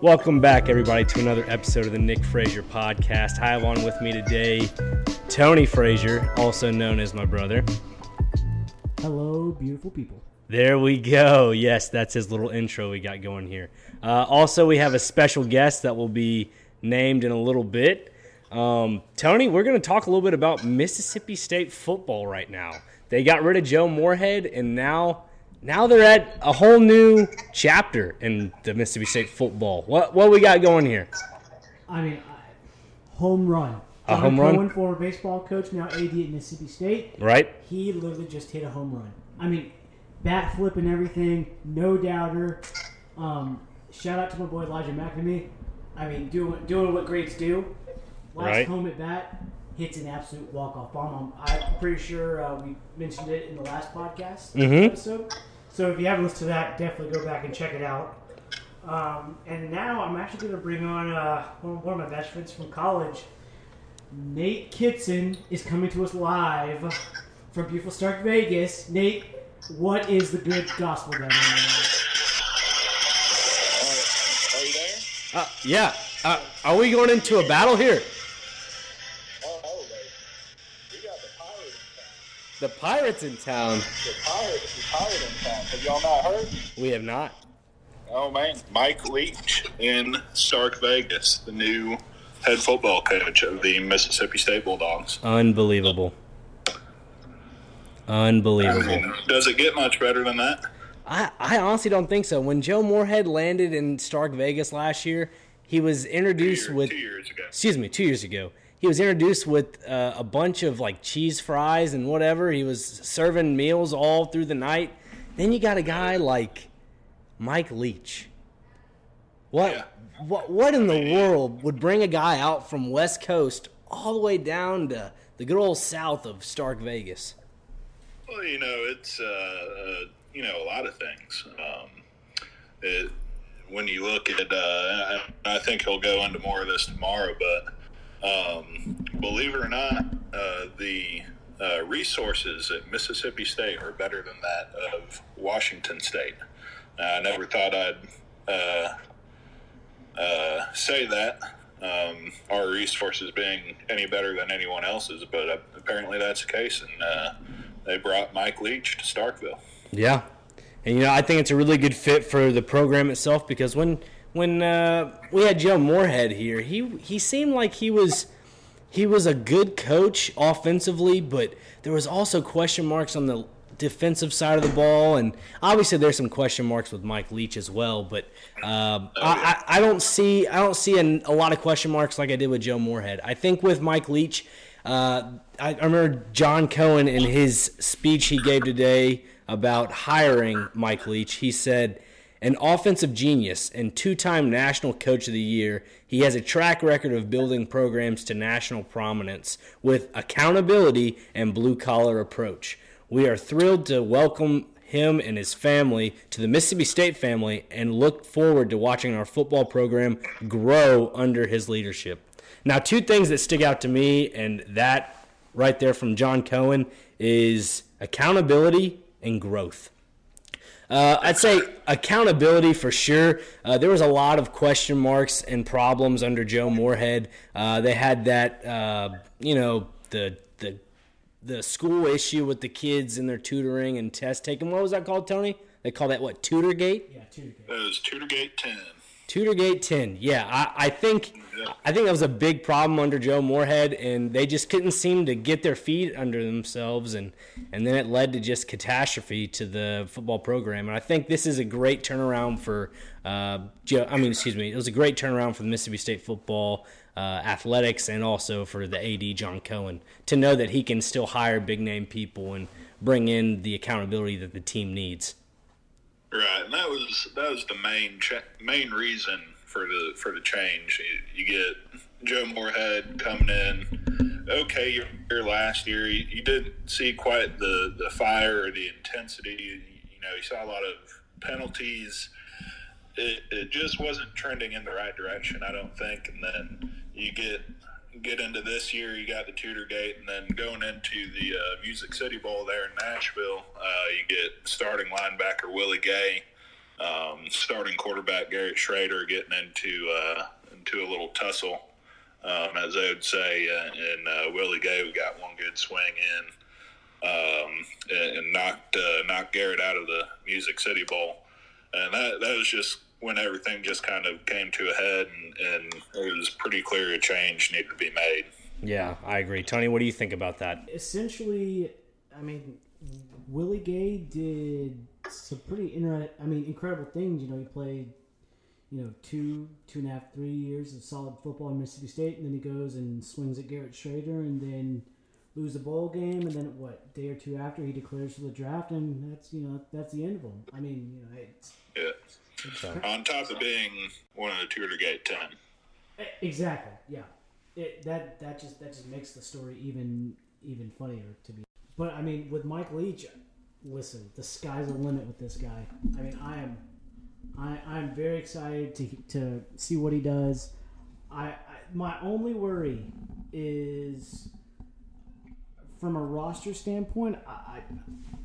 Welcome back, everybody, to another episode of the Nick Frazier podcast. I have on with me today Tony Frazier, also known as my brother. Hello, beautiful people. There we go. Yes, that's his little intro we got going here. Uh, also, we have a special guest that will be named in a little bit. Um, Tony, we're going to talk a little bit about Mississippi State football right now. They got rid of Joe Moorhead, and now now they're at a whole new chapter in the Mississippi State football. What what we got going here? I mean, home run. A John home run? Cohen, former baseball coach, now AD at Mississippi State. Right? He literally just hit a home run. I mean, bat flip and everything, no doubter. Um, shout out to my boy Elijah MacNamee. I mean, doing doing what greats do. Last Right. home at bat, hits an absolute walk off bomb. I'm, I'm pretty sure uh, we mentioned it in the last podcast Mhm. episode. So if you haven't listened to that, definitely go back and check it out. Um, and now I'm actually going to bring on uh, one one of my best friends from college. Nate Kitson is coming to us live from beautiful Stark Vegas. Nate, what is the good gospel down there? Are you there? Uh, yeah. Uh, are we going into a battle here? The pirates in town. The pirates in town. The pirate in town. Have y'all not heard? We have not. Oh man, Mike Leach in Stark Vegas, the new head football coach of the Mississippi State Bulldogs. Unbelievable. I Unbelievable. mean, does it get much better than that? I, I honestly don't think so. When Joe Moorhead landed in Stark Vegas last year, he was introduced Two, year- with two years ago. excuse me, two years ago. He was introduced with uh, a bunch of like cheese fries and whatever. He was serving meals all through the night. Then you got a guy like Mike Leach. What Yeah. what what in the world would bring a guy out from West Coast all the way down to the good old south of Stark Vegas? Well, you know, it's uh, uh, you know a lot of things. Um, it, when you look at, uh, I, I think he'll go into more of this tomorrow, but um, believe it or not, uh, the uh, resources at Mississippi State are better than that of Washington State. I never thought I'd uh, uh, say that. Um, our resources being any better than anyone else's, but uh, apparently that's the case, and they brought Mike Leach to Starkville. Yeah, and you know I think it's a really good fit for the program itself because when when uh, we had Joe Moorhead here, he he seemed like he was he was a good coach offensively, but there was also question marks on the defensive side of the ball, and obviously there's some question marks with Mike Leach as well. But um, I, I, I don't see I don't see an, a lot of question marks like I did with Joe Moorhead. I think with Mike Leach, uh, I, I remember John Cohen in his speech he gave today about hiring Mike Leach. He said. An offensive genius and two time National Coach of the Year, he has a track record of building programs to national prominence with accountability and blue collar approach. We are thrilled to welcome him and his family to the Mississippi State family and look forward to watching our football program grow under his leadership. Now, two things that stick out to me, and that right there from John Cohen is accountability and growth. Uh, I'd say accountability for sure. Uh, there was a lot of question marks and problems under Joe Moorhead. Uh, they had that, uh, you know, the the the school issue with the kids and their tutoring and test taking. What was that called, Tony? They call that what Tutorgate. Yeah, two. It was Tutorgate 10. Tutorgate 10. Yeah, I, I think I think that was a big problem under Joe Moorhead, and they just couldn't seem to get their feet under themselves, and and then it led to just catastrophe to the football program. And I think this is a great turnaround for uh, Joe. I mean, excuse me, it was a great turnaround for the Mississippi State football. Uh, athletics and also for the AD John Cohen to know that he can still hire big name people and bring in the accountability that the team needs. Right, and that was that was the main main reason for the for the change. You, you get Joe Moorhead coming in. Okay, your, your last year, you, you didn't see quite the the fire or the intensity. You, you know, you saw a lot of penalties. It, it just wasn't trending in the right direction, I don't think. And then you get get into this year, you got the Tutorgate, and then going into the uh, Music City Bowl there in Nashville, uh, you get starting linebacker Willie Gay. Um, starting quarterback Garrett Shrader getting into uh, into a little tussle, um, as they would say, uh, and uh, Willie Gay got one good swing in um, and, and knocked uh, knocked Garrett out of the Music City Bowl, and that that was just when everything just kind of came to a head, and, and it was pretty clear a change needed to be made. Yeah, I agree. Tony, what do you think about that? Essentially, I mean, Willie Gay did some pretty inter- I mean, incredible things. You know, he played, you know, two, two and a half, three years of solid football in Mississippi State, and then he goes and swings at Garrett Shrader, and then lose the bowl game, and then what day or two after he declares for the draft, and that's you know that's the end of him. I mean, you know, it's, Yeah. it's On top of being one of the Tutorgate Ten. exactly yeah. It, that that just that just makes the story even even funnier to be. But I mean, with Mike Leach, listen, the sky's the limit with this guy. I mean, I am I I'm very excited to to see what he does. I, I my only worry is from a roster standpoint. I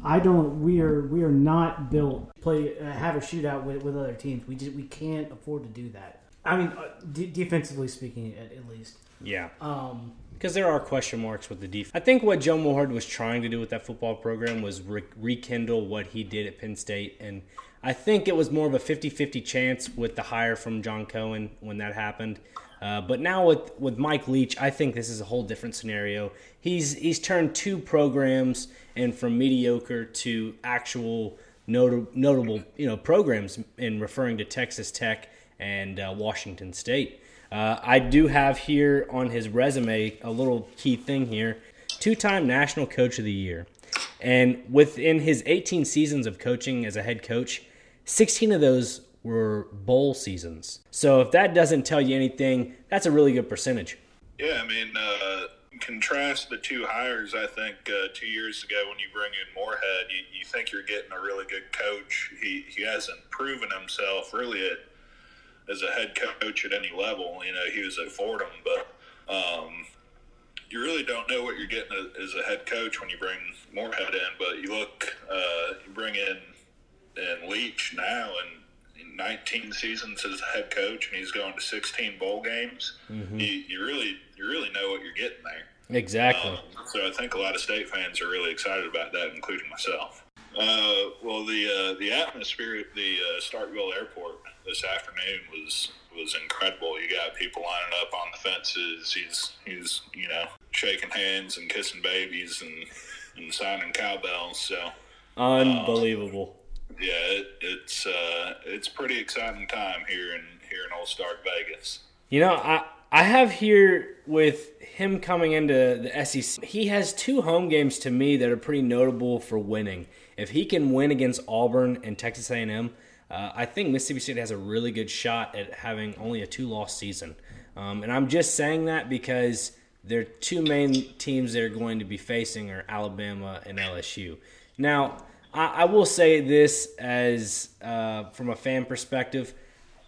I don't. We are we are not built to play uh, have a shootout with, with other teams. We just we can't afford to do that. I mean, uh, de- defensively speaking, at, at least. Yeah. Um, because there are question marks with the defense. I think what Joe Moorhead was trying to do with that football program was re- rekindle what he did at Penn State. And I think it was more of a 50 50 chance with the hire from John Cohen when that happened. Uh, but now with, with Mike Leach, I think this is a whole different scenario. He's he's turned two programs and from mediocre to actual notable, notable you know programs in referring to Texas Tech and uh, Washington State. Uh, I do have here on his resume a little key thing here two time National Coach of the Year. And within his 18 seasons of coaching as a head coach, 16 of those were bowl seasons. So if that doesn't tell you anything, that's a really good percentage. Yeah, I mean, uh, contrast the two hires. I think uh, two years ago when you bring in Moorhead, you, you think you're getting a really good coach. He he hasn't proven himself really at, as a head coach at any level. You know, he was at Fordham, but um, you really don't know what you're getting as a head coach when you bring Moorhead in. But you look, uh, you bring in and Leach now, and 19 seasons as a head coach, and he's going to 16 bowl games. You, you really you really know what you're getting there. Exactly. Um, so I think a lot of state fans are really excited about that, including myself. Uh, well, the uh, the atmosphere at the uh, Starkville Airport this afternoon was was incredible. You got people lining up on the fences. He's he's you know shaking hands and kissing babies and and signing cowbells. So Unbelievable. yeah, it, it's uh, it's pretty exciting time here in here in Old Stark Vegas. You know, I I have here with him coming into the SEC. He has two home games to me that are pretty notable for winning. If he can win against Auburn and Texas A&M, uh, I think Mississippi State has a really good shot at having only a two-loss season. Um, and I'm just saying that because their two main teams they're going to be facing are Alabama and LSU. Now, I, I will say this as uh, from a fan perspective.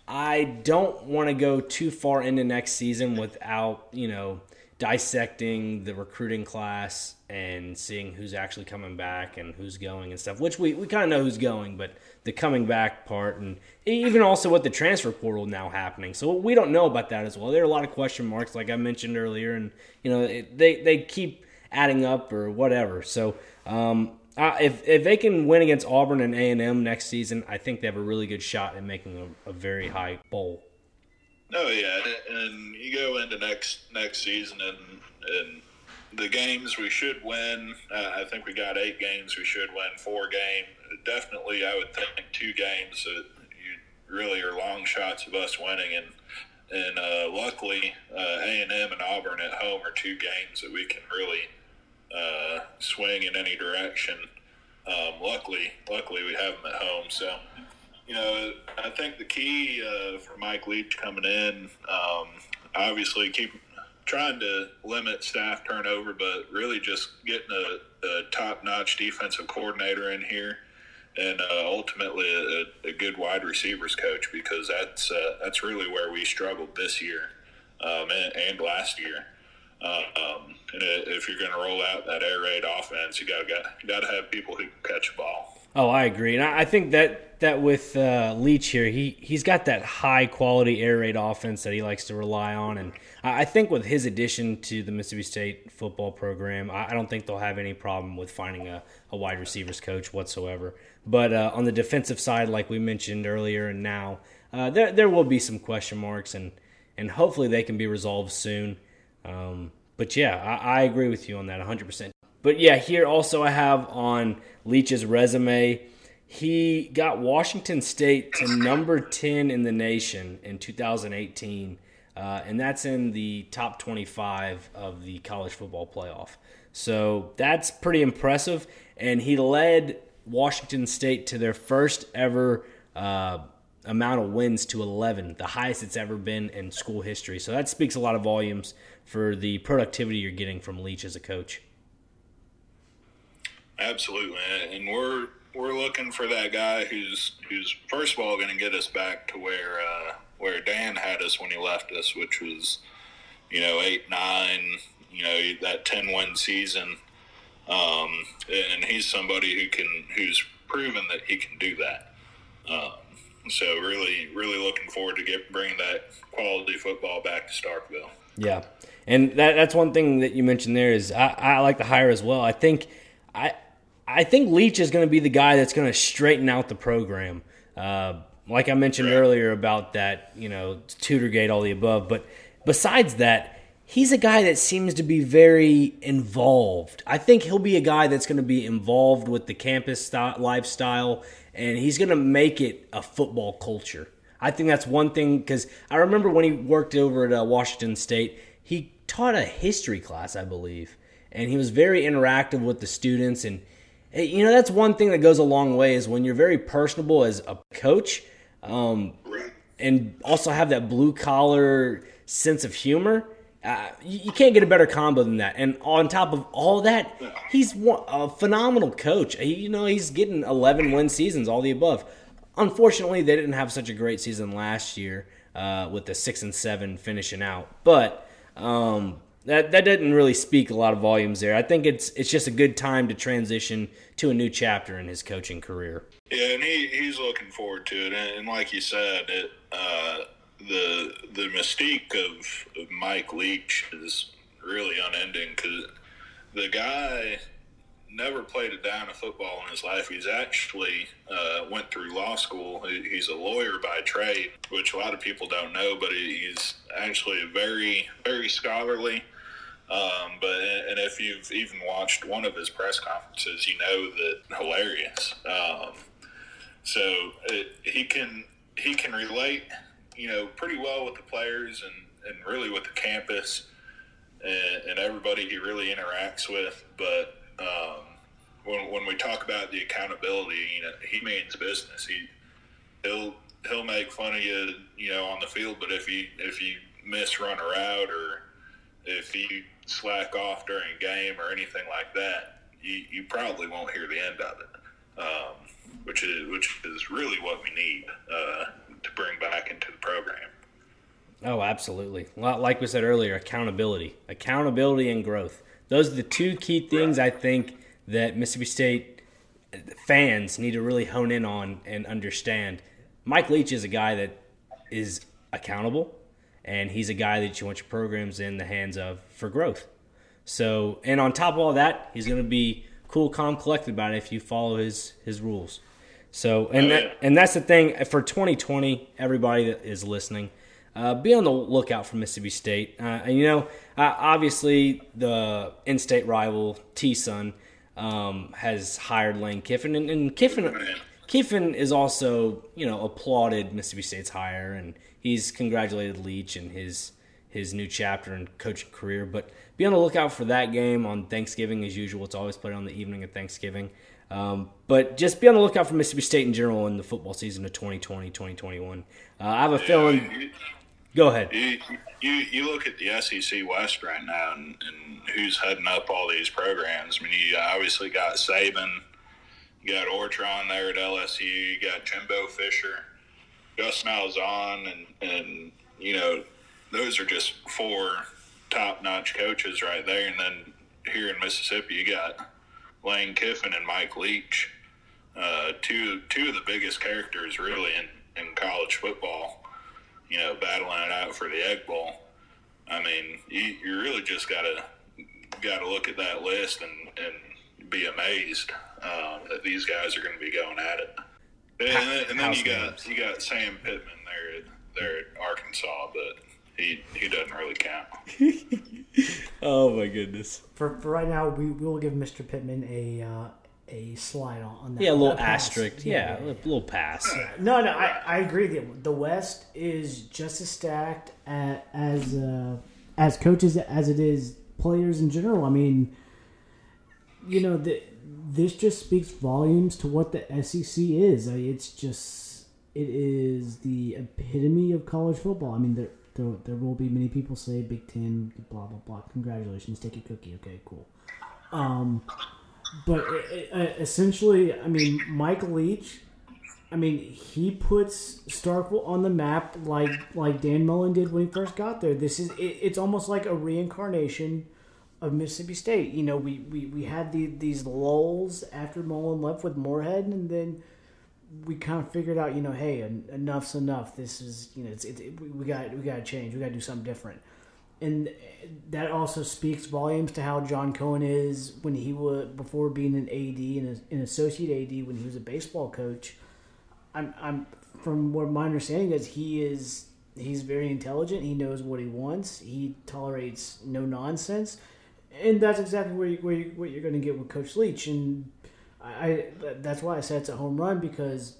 I don't want to go too far into next season without, you know, dissecting the recruiting class and seeing who's actually coming back and who's going and stuff, which we, we kind of know who's going, but the coming back part and even also with the transfer portal now happening. So we don't know about that as well. There are a lot of question marks, like I mentioned earlier, and, you know, it, they, they keep adding up or whatever. So, um, uh, if if they can win against Auburn and A and M next season, I think they have a really good shot at making a, a very high bowl. No, yeah, and you go into next next season and and the games we should win. Uh, I think we got eight games. We should win four games. Definitely, I would think two games that you really are long shots of us winning. And and uh, luckily, A and M and Auburn at home are two games that we can really uh, swing in any direction. Um, luckily, luckily we have them at home. So, you know, I think the key uh, for Mike Leach coming in, um, obviously keep trying to limit staff turnover, but really just getting a, a top-notch defensive coordinator in here, and uh, ultimately a, a good wide receivers coach because that's uh, that's really where we struggled this year um, and, and last year. Uh, um, and if you're going to roll out that air raid offense, you got to got to have people who can catch a ball. Oh, I agree, and I I think that that with uh, Leach here, he he's got that high quality air raid offense that he likes to rely on, and I think with his addition to the Mississippi State football program, I I don't think they'll have any problem with finding a, a wide receivers coach whatsoever. But uh, on the defensive side, like we mentioned earlier, and now uh, there there will be some question marks, and and hopefully they can be resolved soon. Um, but yeah, I, I agree with you on that 100. percent But yeah, here also I have on Leach's resume he got Washington State to number 10 in the nation in 2018, uh, and that's in the top 25 of the college football playoff. So that's pretty impressive. And he led Washington State to their first ever uh, amount of wins to 11, the highest it's ever been in school history. So that speaks a lot of volumes for the productivity you're getting from Leach as a coach. Absolutely, and we're we're looking for that guy who's who's first of all going to get us back to where uh, where Dan had us when he left us, which was you know eight nine, you know that ten win season, um, and he's somebody who can who's proven that he can do that. Um, so really, really looking forward to get bringing that quality football back to Starkville. Yeah, and that, that's one thing that you mentioned there is I, I like the hire as well. I think I I think Leach is going to be the guy that's going to straighten out the program. Uh, like I mentioned right. earlier about that, you know, Tutorgate, all the above. But besides that, he's a guy that seems to be very involved. I think he'll be a guy that's going to be involved with the campus lifestyle, and he's going to make it a football culture. I think that's one thing because I remember when he worked over at uh, Washington State, he taught a history class, I believe, and he was very interactive with the students and – you know that's one thing that goes a long way is when you're very personable as a coach um, and also have that blue collar sense of humor uh, you, you, can't get a better combo than that. And on top of all that he's a phenomenal coach. You know he's getting 11 win seasons all the above. Unfortunately they didn't have such a great season last year uh, with the six and seven finishing out. But um, that that doesn't really speak a lot of volumes there. I think it's it's just a good time to transition to a new chapter in his coaching career. Yeah, and he, he's looking forward to it. And, and like you said, it, uh, the the mystique of, of Mike Leach is really unending because the guy never played a down of football in his life. He's actually uh, went through law school. He's a lawyer by trade, which a lot of people don't know, but he's actually very, very scholarly. Um, but and if you've even watched one of his press conferences, you know that hilarious. Um, so it, he can he can relate, you know, pretty well with the players and, and really with the campus and, and everybody he really interacts with. But um, when when we talk about the accountability, you know, he means business. He he'll he'll make fun of you, you know, on the field. But if you if you miss run a route or if you slack off during a game or anything like that, you, you probably won't hear the end of it, um, which is which is really what we need uh, to bring back into the program. Oh, absolutely. Like we said earlier, accountability, accountability, and growth. Those are the two key things. I think that Mississippi State fans need to really hone in on and understand. Mike Leach is a guy that is accountable and he's a guy that you want your programs in the hands of for growth. So, and on top of all that, he's going to be cool, calm, collected about it if you follow his his rules. So, and that, and that's the thing for 2020. Everybody that is listening, uh, be on the lookout for Mississippi State. Uh, and you know, uh, obviously the in-state rival T Sun um, has hired Lane Kiffin, and, and Kiffin. Kiffin is also, you know, applauded Mississippi State's hire, and he's congratulated Leach and his his new chapter in coaching career. But be on the lookout for that game on Thanksgiving as usual. It's always played on the evening of Thanksgiving. Um, but just be on the lookout for Mississippi State in general in the football season of 2020 2021. Uh, I have a feeling. Go ahead. You, you, you, look at the SEC West right now and, and, who's heading up all these programs. I mean, you obviously got Saban, you got Orgeron there at LSU, you got Jimbo Fisher. Gus Malzahn and and you know those are just four top notch coaches right there. And then here in Mississippi, you got Lane Kiffin and Mike Leach. uh, two two of the biggest characters really in, in college football. You know, battling it out for the Egg Bowl. I mean, you, you really just gotta gotta look at that list and, and be amazed um, that these guys are going to be going at it. And, then- and then House you got you got Sam Pittman there at, there at Arkansas, but he he doesn't really count. Oh my goodness. For, for right now, we, we will give Mr. Pittman a uh, a slide on, on that. Yeah, a little asterisk. Yeah, a little, pass. No, no, I, I agree. The, the West is just as stacked a- as uh, as coaches as it is players in general. I mean, you know, the, this just speaks volumes to what the SEC is. I mean, it's just it is the epitome of college football. I mean, there there, there will be many people say Big Ten, blah blah blah. Congratulations, take a cookie. Okay, cool. Um, but uh, essentially, I mean, Mike Leach I mean, he puts Starkville on the map like like Dan Mullen did when he first got there. This is it, it's almost like a reincarnation of Mississippi State. You know, we we, we had the, these lulls after Mullen left with Moorhead, and then we kind of figured out, you know, hey, en- enough's enough. This is you know, it's it, we got we got to change. We got to do something different. And that also speaks volumes to how John Cohen is when he was before being an AD and an associate AD when he was a baseball coach. I'm, I'm from what my understanding is he is he's very intelligent. He knows what he wants. He tolerates no nonsense, and that's exactly where you, where you, what you're going to get with Coach Leach. And I, that's why I said it's a home run because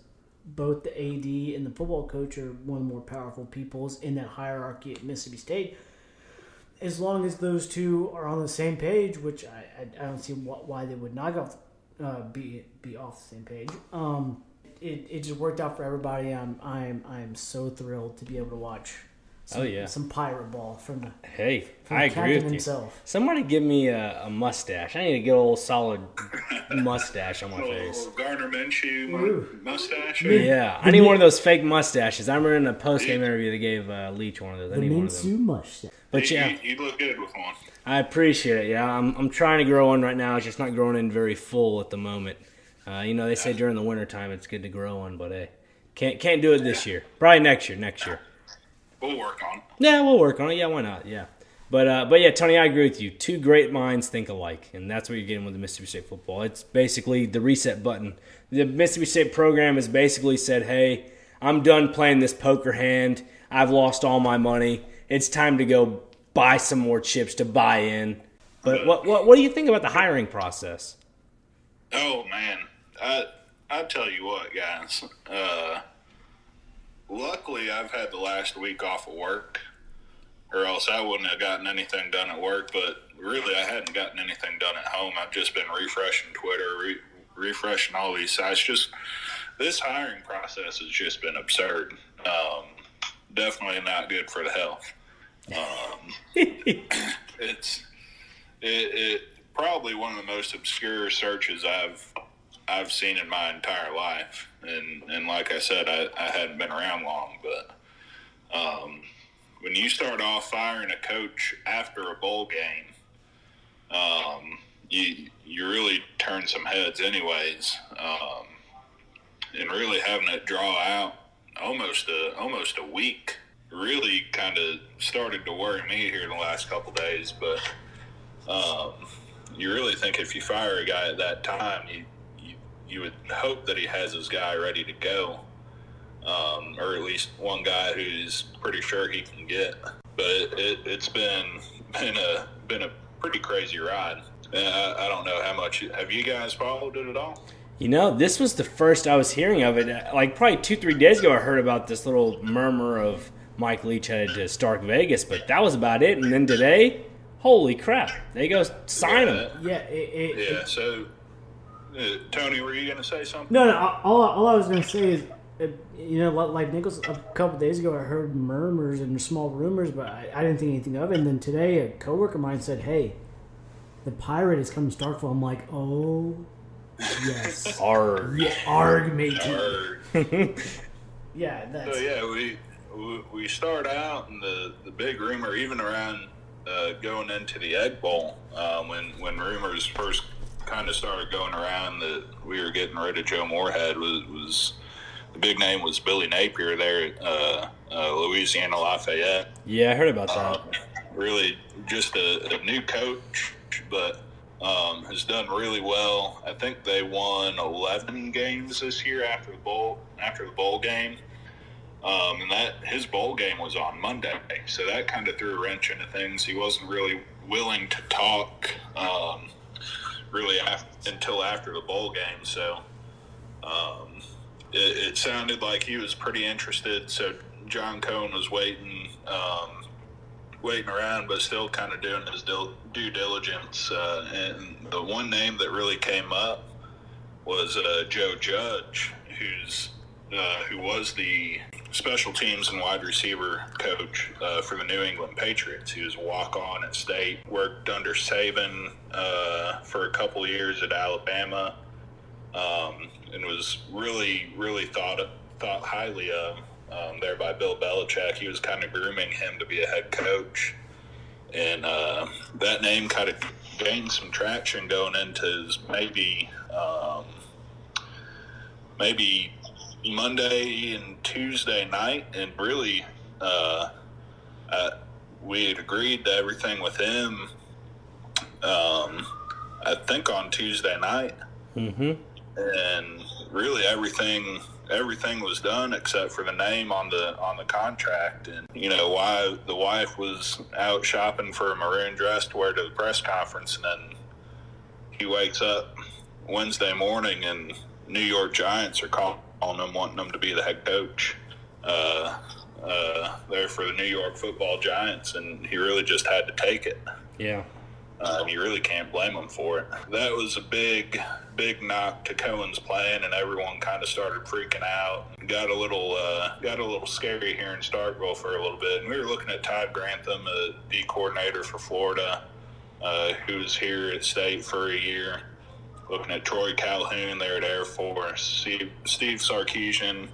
both the AD and the football coach are one of the more powerful peoples in that hierarchy at Mississippi State. As long as those two are on the same page, which I, I, I don't see wh- why they would not off, uh, be be off the same page. Um, it, it just worked out for everybody. I'm I'm I'm so thrilled to be able to watch. Some, Oh, yeah. some pirate ball from the, Hey, from I the agree captain with you. himself. Somebody give me a, a mustache. I need to get a old solid mustache on my face. Garner Minshew mustache. Me- Yeah, I need one of those fake mustaches. I remember in a post game interview they gave uh, Leach one of those. I The need one of them. Minshew mustache. But yeah, you, you look good with one. I appreciate it. Yeah, I'm, I'm trying to grow one right now. It's just not growing in very full at the moment. Uh, you know, they say during the wintertime it's good to grow one, but hey, can't can't do it this year. Probably next year. Next year. We'll work on it. Yeah, we'll work on it. Yeah, why not? Yeah. But uh, but yeah, Tony, I agree with you. Two great minds think alike, and that's what you're getting with the Mississippi State football. It's basically the reset button. The Mississippi State program has basically said, "Hey, I'm done playing this poker hand. I've lost all my money. It's time to go buy some more chips to buy in." But what what what do you think about the hiring process? Oh man, I I tell you what, guys. Uh, luckily, I've had the last week off of work, or else I wouldn't have gotten anything done at work. But really, I hadn't gotten anything done at home. I've just been refreshing Twitter, re- refreshing all these sites. Just this hiring process has just been absurd. Um, definitely not good for the health. Um, it's it, it probably one of the most obscure searches I've I've seen in my entire life, and and like I said, I, I hadn't been around long, but um, when you start off firing a coach after a bowl game, um, you you really turn some heads, anyways, um, and really having it draw out almost a almost a week really kind of started to worry me here in the last couple days, but um, you really think if you fire a guy at that time, you, you you would hope that he has his guy ready to go, um, or at least one guy who's pretty sure he can get. But it, it, it's been been a been a pretty crazy ride. And I, I don't know how much have you guys followed it at all. You know, this was the first I was hearing of it. Like probably two, three days ago, I heard about this little murmur of Mike Leach headed to Stark Vegas, but that was about it. And then today, holy crap, they go sign him. Yeah, it, it, Yeah. So, uh, Tony, were you going to say something? No, no. All, all I was going to say is, uh, you know, like- like Nichols, a couple days ago, I heard murmurs and small rumors, but I, I didn't think anything of it. And then today, a coworker of mine said, "Hey, the pirate is coming to Starkville." I'm like, "Oh, yes, Arr. yeah, arg, matey." Or Yeah, that's So yeah, we we- we start out, and the the big rumor, even around uh, going into the Egg Bowl, uh, when when rumors first kind of started going around that we were getting rid of Joe Moorhead was, was the big name was Billy Napier there at uh, uh, Louisiana Lafayette. Yeah, I heard about that. Um, really, just a, a new coach, but um, has done really well. I think they won 11 games this year after the bowl after the bowl game. Um, and that his bowl game was on Monday, so that kind of threw a wrench into things. He wasn't really willing to talk um, really after, until after the bowl game. So um, it, it, sounded like he was pretty interested. So John Cohen was waiting, um, waiting around, but still kind of doing his due diligence. Uh, and the one name that really came up was uh, Joe Judge, who's uh, who was the special teams and wide receiver coach uh, for the New England Patriots. He was walk on at state, worked under Saban uh, for a couple years at Alabama, um, and was really, really thought thought highly of um, there by Bill Belichick. He was kind of grooming him to be a head coach. And uh, that name kind of gained some traction going into his maybe um, maybe Monday and Tuesday night, and really, uh, uh, we had agreed to everything with him. Um, I think on Tuesday night, mm-hmm. and really everything everything was done except for the name on the on the contract. And you know why the wife was out shopping for a maroon dress to wear to the press conference, and then he wakes up Wednesday morning and New York Giants are calling on them, wanting them to be the head coach uh, uh, there for the New York Football Giants, and he really just had to take it. Yeah. Uh, you really can't blame him for it. That was a big, big knock to Cohen's plan, and everyone kind of started freaking out. Got a little, uh, got a little scary here in Starkville for a little bit. And we were looking at Todd Grantham, D coordinator for Florida, uh, who was here at State for a year looking at Troy Calhoun there at Air Force, Steve, Steve Sarkisian.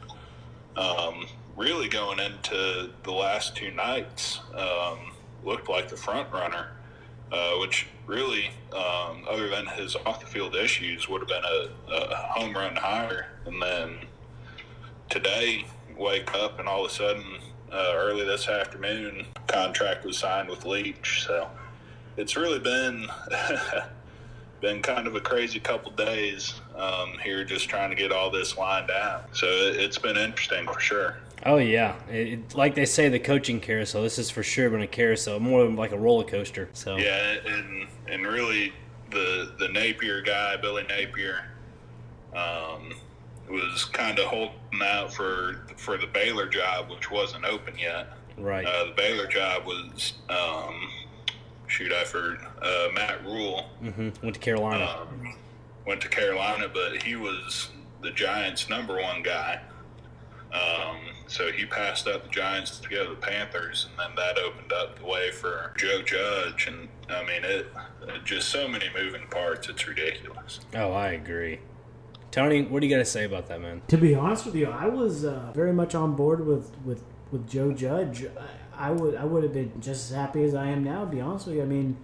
Um, really going into the last two nights, um, looked like the front runner, uh, which really, um, other than his off the field issues, would have been a, a, home run hire. And then today, wake up and all of a sudden, uh, early this afternoon, contract was signed with Leach. So it's really been. been kind of a crazy couple days um, here, just trying to get all this lined out. So it, has been interesting for sure. Oh yeah, it, like they say, the coaching carousel. This is for sure been a carousel, more like a roller coaster. So yeah, and and really the the Napier guy, Billy Napier, um, was kind of holding out for for the Baylor job, which wasn't open yet. Right. Uh, the Baylor job was um, shoot, I for uh, Matt Rhule Mm-hmm. Went to Carolina. Um, went to Carolina, but he was the Giants' number one guy. Um, so he passed up the Giants to go to the Panthers, and then that opened up the way for Joe Judge. And I mean, it, it just so many moving parts. It's ridiculous. Oh, I agree. Tony, what do you got to say about that, man? To be honest with you, I was uh, very much on board with, with, with Joe Judge. I would I would have been just as happy as I am now. To be honest with you, I mean,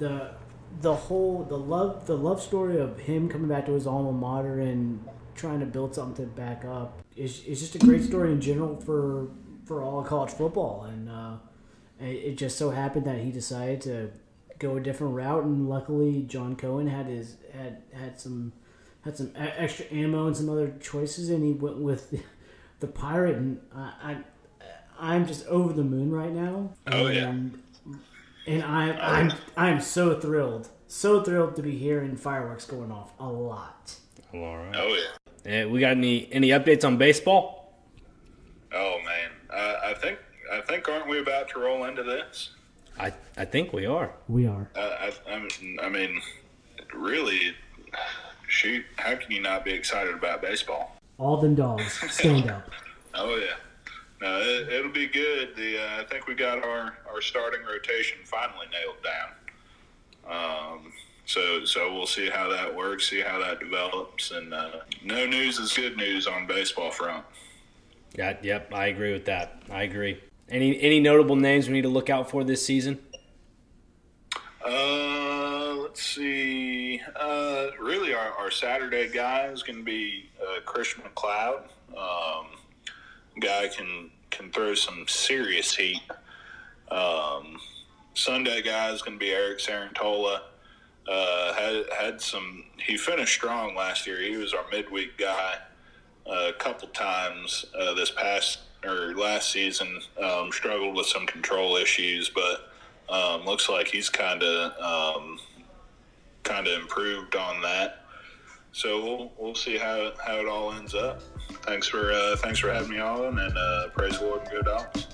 the the whole the love the love story of him coming back to his alma mater and trying to build something back up is is just a great story in general for for all college football. And uh, it, just so happened that he decided to go a different route, and luckily John Cohen had his had had some had some extra ammo and some other choices, and he went with the, the pirate. And I I'm just over the moon right now. Oh yeah. And I, I'm I'm so thrilled, so thrilled to be hearing fireworks going off a lot. Well, all right. Oh yeah. we got any any updates on baseball? Oh man, uh, I think I think aren't we about to roll into this? I I think we are. We are. Uh, I, I mean, really, shoot, how can you not be excited about baseball? All them dogs, stand up. oh yeah. No, it, will be good. The uh, I think we got our, our starting rotation finally nailed down. Um, so so we'll see how that works, see how that develops, and uh, no news is good news on baseball front. Yeah, yep, I agree with that. I agree. Any any notable names we need to look out for this season? Uh, let's see. uh, really, our, our Saturday guy is going to be uh, Christian MacLeod. Um, guy can can throw some serious heat. Um, Sunday guy is going to be Eric Cerantola. Uh, had had some. He finished strong last year. He was our midweek guy uh, a couple times uh, this past or last season. Um, struggled with some control issues, but um, looks like he's kind of um, kind of improved on that. So we'll we'll see how how it all ends up. Thanks for uh, thanks for having me on, and uh, praise the Lord and go dogs.